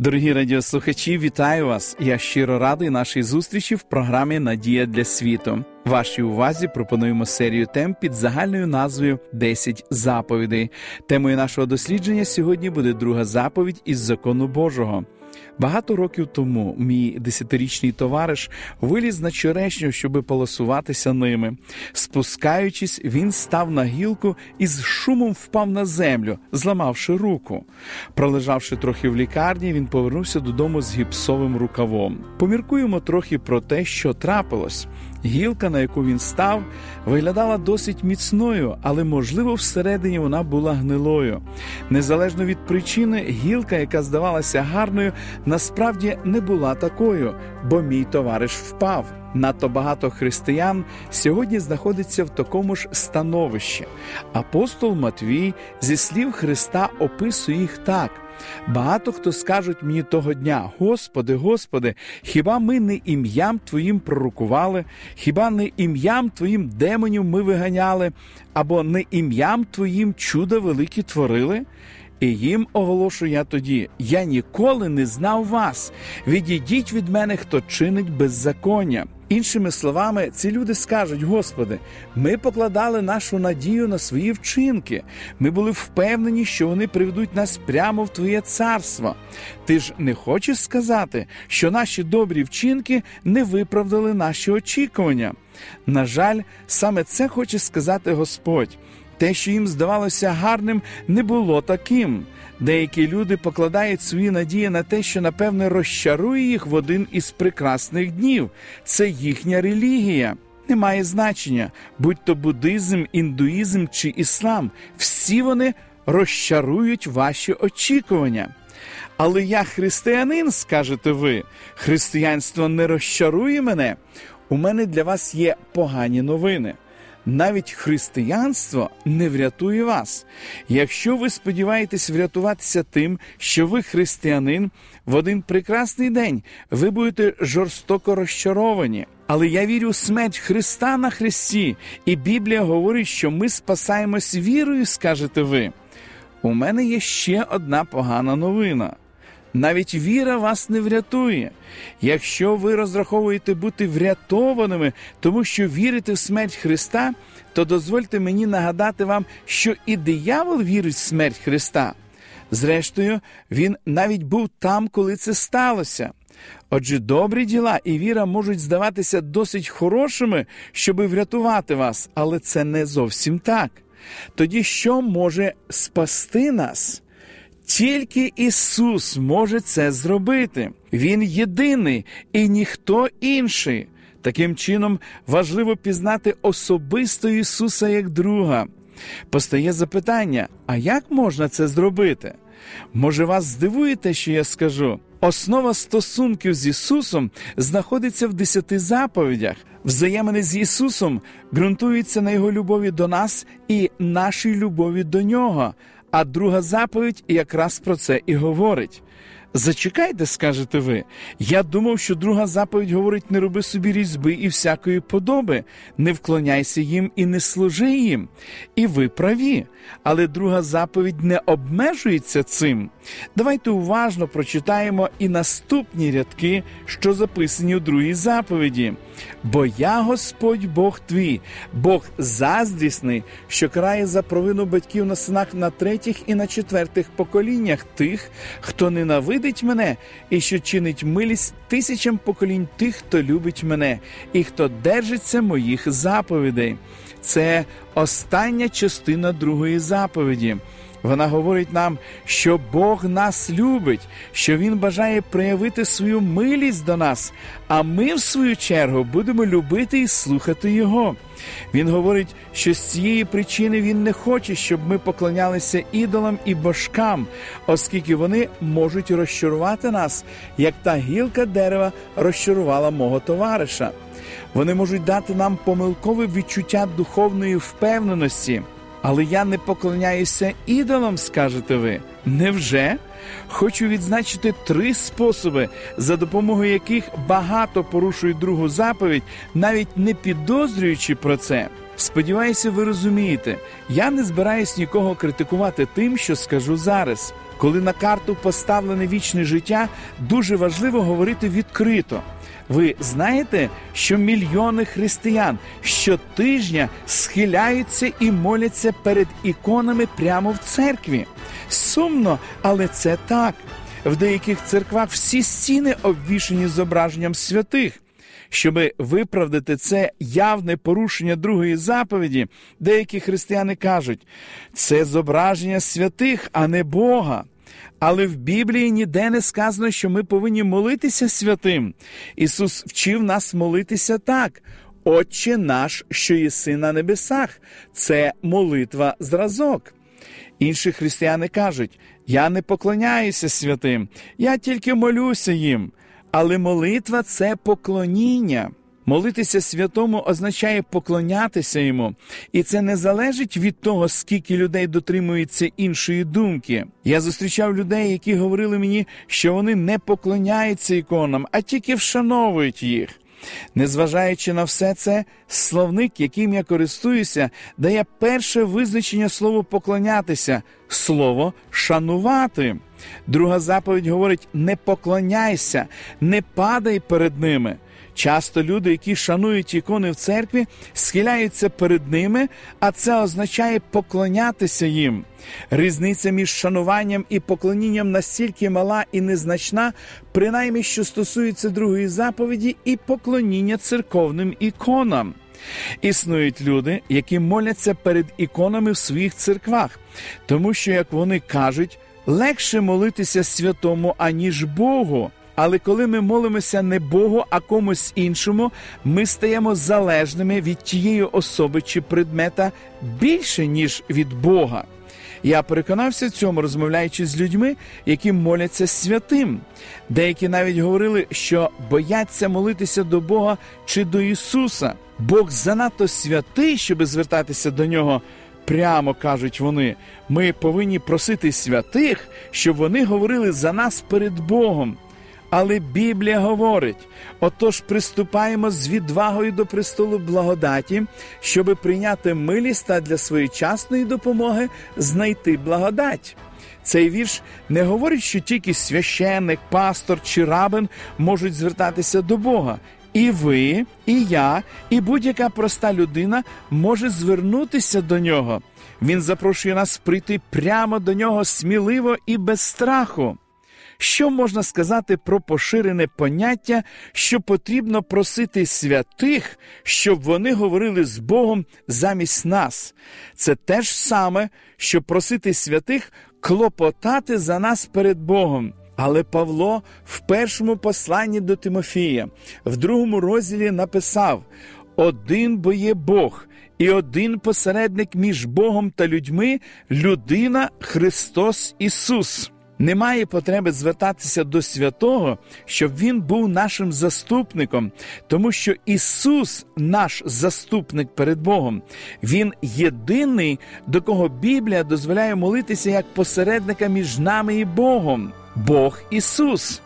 Дорогі радіослухачі, вітаю вас! Я щиро радий нашій зустрічі в програмі Надія для світу. Вашій увазі пропонуємо серію тем під загальною назвою «10 заповідей. Темою нашого дослідження сьогодні буде друга заповідь із закону Божого. Багато років тому мій десятирічний товариш виліз на черешню, щоби полосуватися ними. Спускаючись, він став на гілку і з шумом впав на землю, зламавши руку. Пролежавши трохи в лікарні, він повернувся додому з гіпсовим рукавом. Поміркуємо трохи про те, що трапилось. Гілка, на яку він став, виглядала досить міцною, але, можливо, всередині вона була гнилою. Незалежно від причини, гілка, яка здавалася гарною, насправді не була такою, бо мій товариш впав. Надто багато християн сьогодні знаходиться в такому ж становищі. Апостол Матвій зі слів Христа описує їх так. Багато хто скажуть мені того дня: Господи, Господи, хіба ми не ім'ям Твоїм пророкували, хіба не ім'ям Твоїм демонів ми виганяли, або не ім'ям Твоїм чуда великі творили? І їм оголошую я тоді: я ніколи не знав вас. Відійдіть від мене, хто чинить беззаконня. Іншими словами, ці люди скажуть: Господи, ми покладали нашу надію на свої вчинки. Ми були впевнені, що вони приведуть нас прямо в Твоє царство. Ти ж не хочеш сказати, що наші добрі вчинки не виправдали наші очікування. На жаль, саме це хоче сказати Господь. Те, що їм здавалося гарним, не було таким. Деякі люди покладають свої надії на те, що напевне розчарує їх в один із прекрасних днів. Це їхня релігія. Не має значення, будь то буддизм, індуїзм чи іслам. Всі вони розчарують ваші очікування. Але я християнин, скажете ви, християнство не розчарує мене. У мене для вас є погані новини навіть християнство не врятує вас. Якщо ви сподіваєтесь врятуватися тим, що ви християнин, в один прекрасний день ви будете жорстоко розчаровані. Але я вірю в смерть Христа на Христі, і Біблія говорить, що ми спасаємось вірою, скажете ви. У мене є ще одна погана новина. Навіть віра вас не врятує. Якщо ви розраховуєте бути врятованими, тому що вірите в смерть Христа, то дозвольте мені нагадати вам, що і диявол вірить в смерть Христа. Зрештою, він навіть був там, коли це сталося. Отже, добрі діла і віра можуть здаватися досить хорошими, щоби врятувати вас, але це не зовсім так. Тоді що може спасти нас? Тільки Ісус може це зробити. Він єдиний і ніхто інший. Таким чином важливо пізнати особисто Ісуса як друга. Постає запитання: а як можна це зробити? Може, вас здивує те, що я скажу? Основа стосунків з Ісусом знаходиться в десяти заповідях. Взаємини з Ісусом ґрунтуються на Його любові до нас і нашій любові до Нього. А друга заповідь якраз про це і говорить. Зачекайте, скажете ви. Я думав, що друга заповідь говорить: не роби собі різьби і всякої подоби, не вклоняйся їм і не служи їм. І ви праві. Але друга заповідь не обмежується цим. Давайте уважно прочитаємо і наступні рядки, що записані у другій заповіді. Бо я Господь Бог твій, Бог заздрісний, що крає за провину батьків на синах на третіх і на четвертих поколіннях тих, хто ненавидить мене, і що чинить милість тисячам поколінь тих, хто любить мене, і хто держиться моїх заповідей. Це остання частина другої заповіді. Вона говорить нам, що Бог нас любить, що Він бажає проявити свою милість до нас, а ми, в свою чергу, будемо любити і слухати Його. Він говорить, що з цієї причини Він не хоче, щоб ми поклонялися ідолам і божкам, оскільки вони можуть розчарувати нас, як та гілка дерева розчарувала мого товариша. Вони можуть дати нам помилкове відчуття духовної впевненості. Але я не поклоняюся ідолам, скажете ви. Невже? Хочу відзначити три способи, за допомогою яких багато порушують другу заповідь, навіть не підозрюючи про це. Сподіваюся, ви розумієте, я не збираюсь нікого критикувати тим, що скажу зараз. Коли на карту поставлене вічне життя, дуже важливо говорити відкрито. Ви знаєте, що мільйони християн щотижня схиляються і моляться перед іконами прямо в церкві. Сумно, але це так. В деяких церквах всі стіни обвішені зображенням святих. Щоби виправдати це явне порушення другої заповіді, деякі християни кажуть, це зображення святих, а не Бога. Але в Біблії ніде не сказано, що ми повинні молитися святим. Ісус вчив нас молитися так. Отче наш, що єси на небесах, це молитва зразок. Інші християни кажуть: я не поклоняюся святим, я тільки молюся їм. Але молитва це поклоніння. Молитися святому означає поклонятися йому, і це не залежить від того, скільки людей дотримуються іншої думки. Я зустрічав людей, які говорили мені, що вони не поклоняються іконам, а тільки вшановують їх. Незважаючи на все це, словник, яким я користуюся, дає перше визначення слову поклонятися, слово шанувати. Друга заповідь говорить: не поклоняйся, не падай перед ними. Часто люди, які шанують ікони в церкві, схиляються перед ними, а це означає поклонятися їм. Різниця між шануванням і поклонінням настільки мала і незначна, принаймні що стосується другої заповіді і поклоніння церковним іконам. Існують люди, які моляться перед іконами в своїх церквах, тому що, як вони кажуть, легше молитися святому, аніж Богу. Але коли ми молимося не Богу, а комусь іншому, ми стаємо залежними від тієї особи чи предмета більше, ніж від Бога. Я переконався в цьому, розмовляючи з людьми, які моляться святим. Деякі навіть говорили, що бояться молитися до Бога чи до Ісуса. Бог занадто святий, щоби звертатися до нього. Прямо кажуть вони, ми повинні просити святих, щоб вони говорили за нас перед Богом. Але Біблія говорить: отож, приступаємо з відвагою до престолу благодаті, щоби прийняти милість та для своєчасної допомоги знайти благодать. Цей вірш не говорить, що тільки священник, пастор чи рабин можуть звертатися до Бога. І ви, і я, і будь-яка проста людина може звернутися до нього. Він запрошує нас прийти прямо до нього сміливо і без страху. Що можна сказати про поширене поняття, що потрібно просити святих, щоб вони говорили з Богом замість нас? Це те ж саме, що просити святих клопотати за нас перед Богом. Але Павло в першому посланні до Тимофія, в другому розділі написав: один бо є Бог, і один посередник між Богом та людьми людина Христос Ісус. Немає потреби звертатися до святого, щоб Він був нашим заступником, тому що Ісус, наш заступник перед Богом, Він єдиний, до кого Біблія дозволяє молитися як посередника між нами і Богом, Бог Ісус.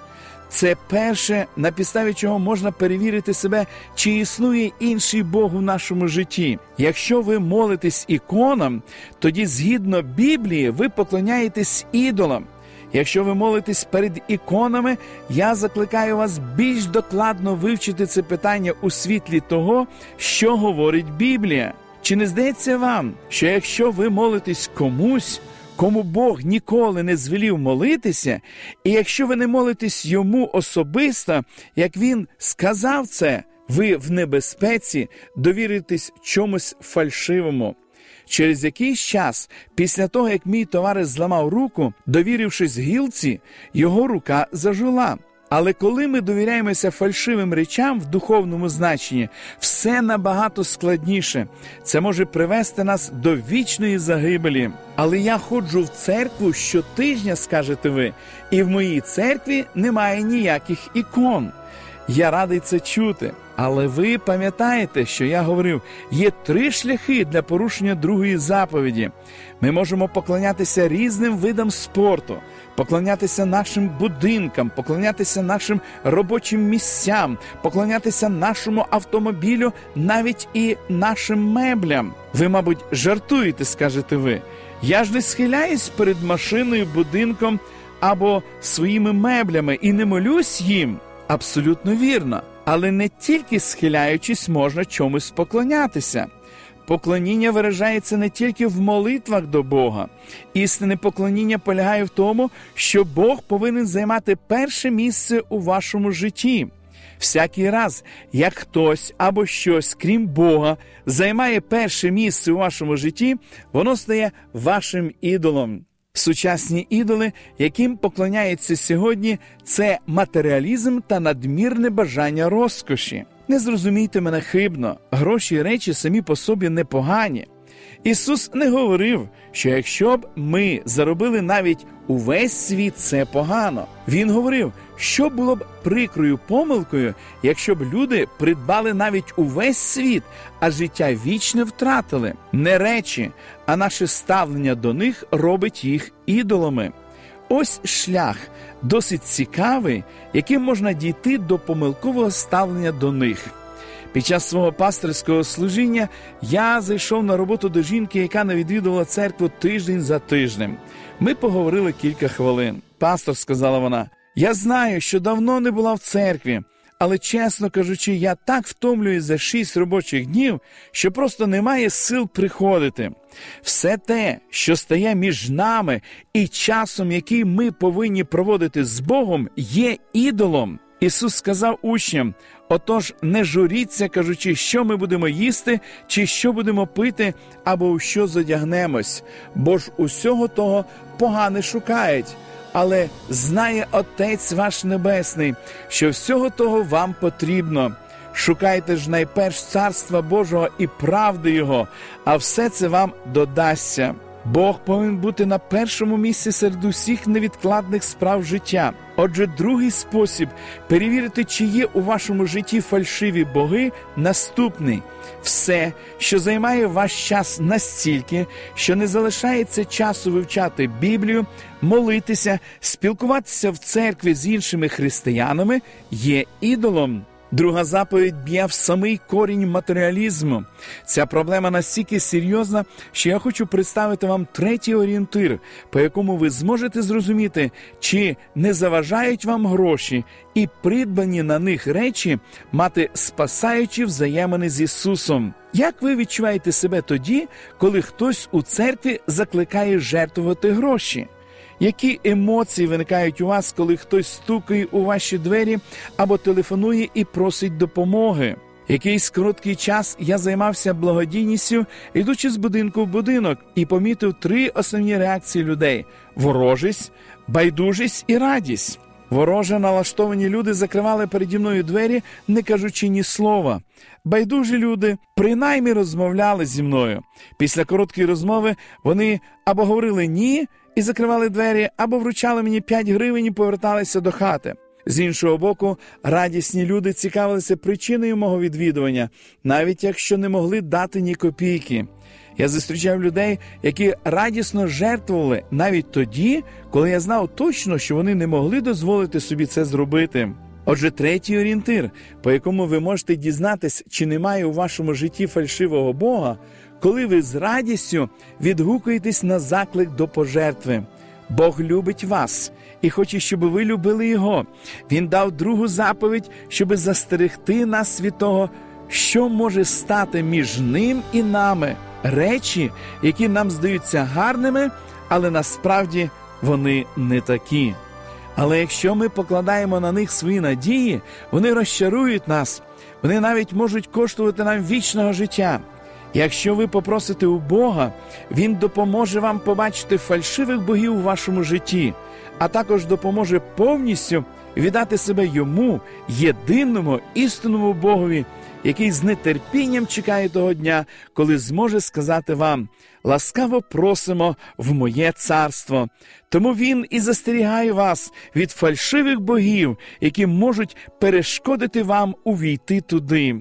Це перше, на підставі чого можна перевірити себе, чи існує інший Бог у нашому житті. Якщо ви молитесь іконам, тоді згідно Біблії ви поклоняєтесь ідолам. Якщо ви молитесь перед іконами, я закликаю вас більш докладно вивчити це питання у світлі того, що говорить Біблія. Чи не здається вам, що якщо ви молитесь комусь, кому Бог ніколи не звелів молитися, і якщо ви не молитесь йому особисто, як він сказав це, ви в небезпеці довіритесь чомусь фальшивому? Через якийсь час, після того як мій товариш зламав руку, довірившись гілці, його рука зажила. Але коли ми довіряємося фальшивим речам в духовному значенні, все набагато складніше. Це може привести нас до вічної загибелі. Але я ходжу в церкву щотижня, скажете ви, і в моїй церкві немає ніяких ікон. Я радий це чути. Але ви пам'ятаєте, що я говорив, є три шляхи для порушення другої заповіді. Ми можемо поклонятися різним видам спорту, поклонятися нашим будинкам, поклонятися нашим робочим місцям, поклонятися нашому автомобілю, навіть і нашим меблям. Ви, мабуть, жартуєте, скажете ви. Я ж не схиляюсь перед машиною, будинком або своїми меблями і не молюсь їм. Абсолютно вірно. Але не тільки схиляючись, можна чомусь поклонятися. Поклоніння виражається не тільки в молитвах до Бога. Істинне поклоніння полягає в тому, що Бог повинен займати перше місце у вашому житті. Всякий раз, як хтось або щось, крім Бога, займає перше місце у вашому житті, воно стає вашим ідолом. Сучасні ідоли, яким поклоняється сьогодні, це матеріалізм та надмірне бажання розкоші. Не зрозумійте мене хибно, гроші і речі самі по собі непогані. Ісус не говорив, що якщо б ми заробили навіть увесь світ, це погано. Він говорив, що було б прикрою помилкою, якщо б люди придбали навіть увесь світ, а життя вічне втратили. Не речі, а наше ставлення до них робить їх ідолами. Ось шлях досить цікавий, яким можна дійти до помилкового ставлення до них. Під час свого пасторського служіння я зайшов на роботу до жінки, яка не відвідувала церкву тиждень за тижнем. Ми поговорили кілька хвилин. Пастор, сказала вона, я знаю, що давно не була в церкві, але, чесно кажучи, я так втомлююсь за шість робочих днів, що просто немає сил приходити. Все те, що стає між нами і часом, який ми повинні проводити з Богом, є ідолом. Ісус сказав учням: отож, не журіться, кажучи, що ми будемо їсти, чи що будемо пити, або у що задягнемось, бо ж усього того погане шукають. Але знає Отець ваш Небесний, що всього того вам потрібно. Шукайте ж найперш царства Божого і правди Його, а все це вам додасться. Бог повинен бути на першому місці серед усіх невідкладних справ життя. Отже, другий спосіб перевірити, чи є у вашому житті фальшиві боги, наступний все, що займає ваш час настільки, що не залишається часу вивчати Біблію, молитися, спілкуватися в церкві з іншими християнами, є ідолом. Друга заповідь б'є в самий корінь матеріалізму. Ця проблема настільки серйозна, що я хочу представити вам третій орієнтир, по якому ви зможете зрозуміти, чи не заважають вам гроші і придбані на них речі мати спасаючі взаємини з Ісусом. Як ви відчуваєте себе тоді, коли хтось у церкві закликає жертвувати гроші? Які емоції виникають у вас, коли хтось стукає у ваші двері або телефонує і просить допомоги? Якийсь короткий час я займався благодійністю, йдучи з будинку в будинок, і помітив три основні реакції людей: ворожість, байдужість і радість. Вороже налаштовані люди закривали переді мною двері, не кажучи ні слова. Байдужі люди принаймні розмовляли зі мною. Після короткої розмови вони або говорили ні і закривали двері, або вручали мені 5 гривень і поверталися до хати. З іншого боку, радісні люди цікавилися причиною мого відвідування, навіть якщо не могли дати ні копійки. Я зустрічав людей, які радісно жертвували навіть тоді, коли я знав точно, що вони не могли дозволити собі це зробити. Отже, третій орієнтир, по якому ви можете дізнатись, чи немає у вашому житті фальшивого Бога, коли ви з радістю відгукуєтесь на заклик до пожертви. Бог любить вас і хоче, щоб ви любили Його. Він дав другу заповідь, щоб застерегти нас від того, що може стати між ним і нами речі, які нам здаються гарними, але насправді вони не такі. Але якщо ми покладаємо на них свої надії, вони розчарують нас, вони навіть можуть коштувати нам вічного життя. Якщо ви попросите у Бога, Він допоможе вам побачити фальшивих богів у вашому житті, а також допоможе повністю віддати себе йому, єдиному істинному Богові, який з нетерпінням чекає того дня, коли зможе сказати вам: ласкаво просимо в моє царство. Тому він і застерігає вас від фальшивих богів, які можуть перешкодити вам увійти туди.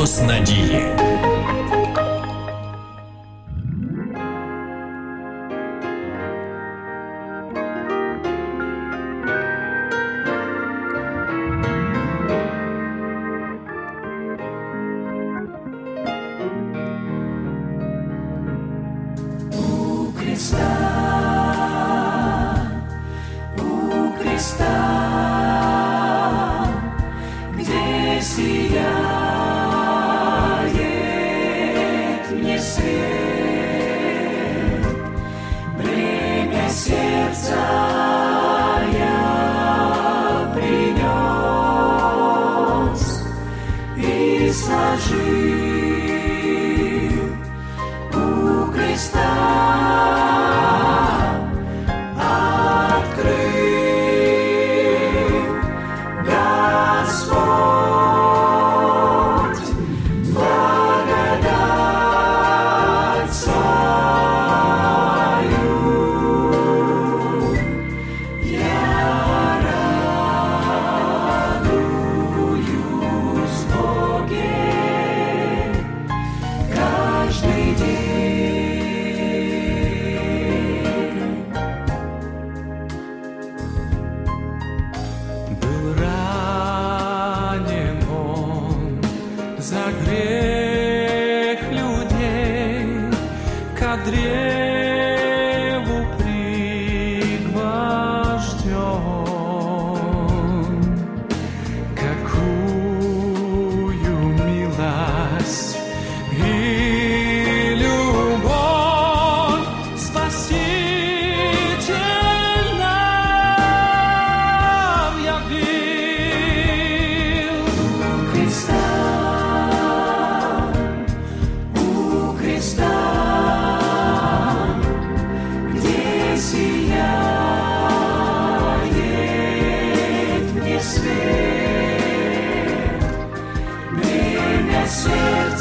Голос Надії.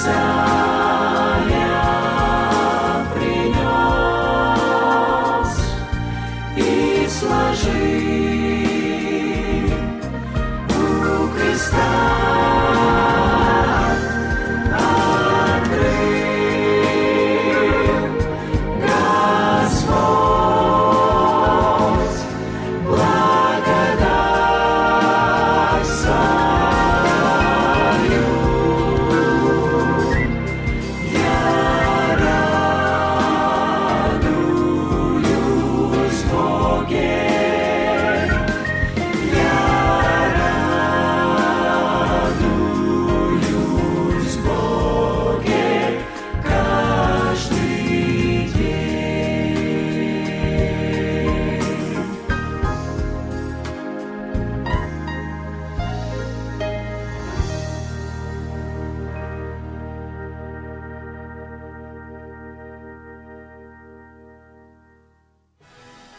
sound.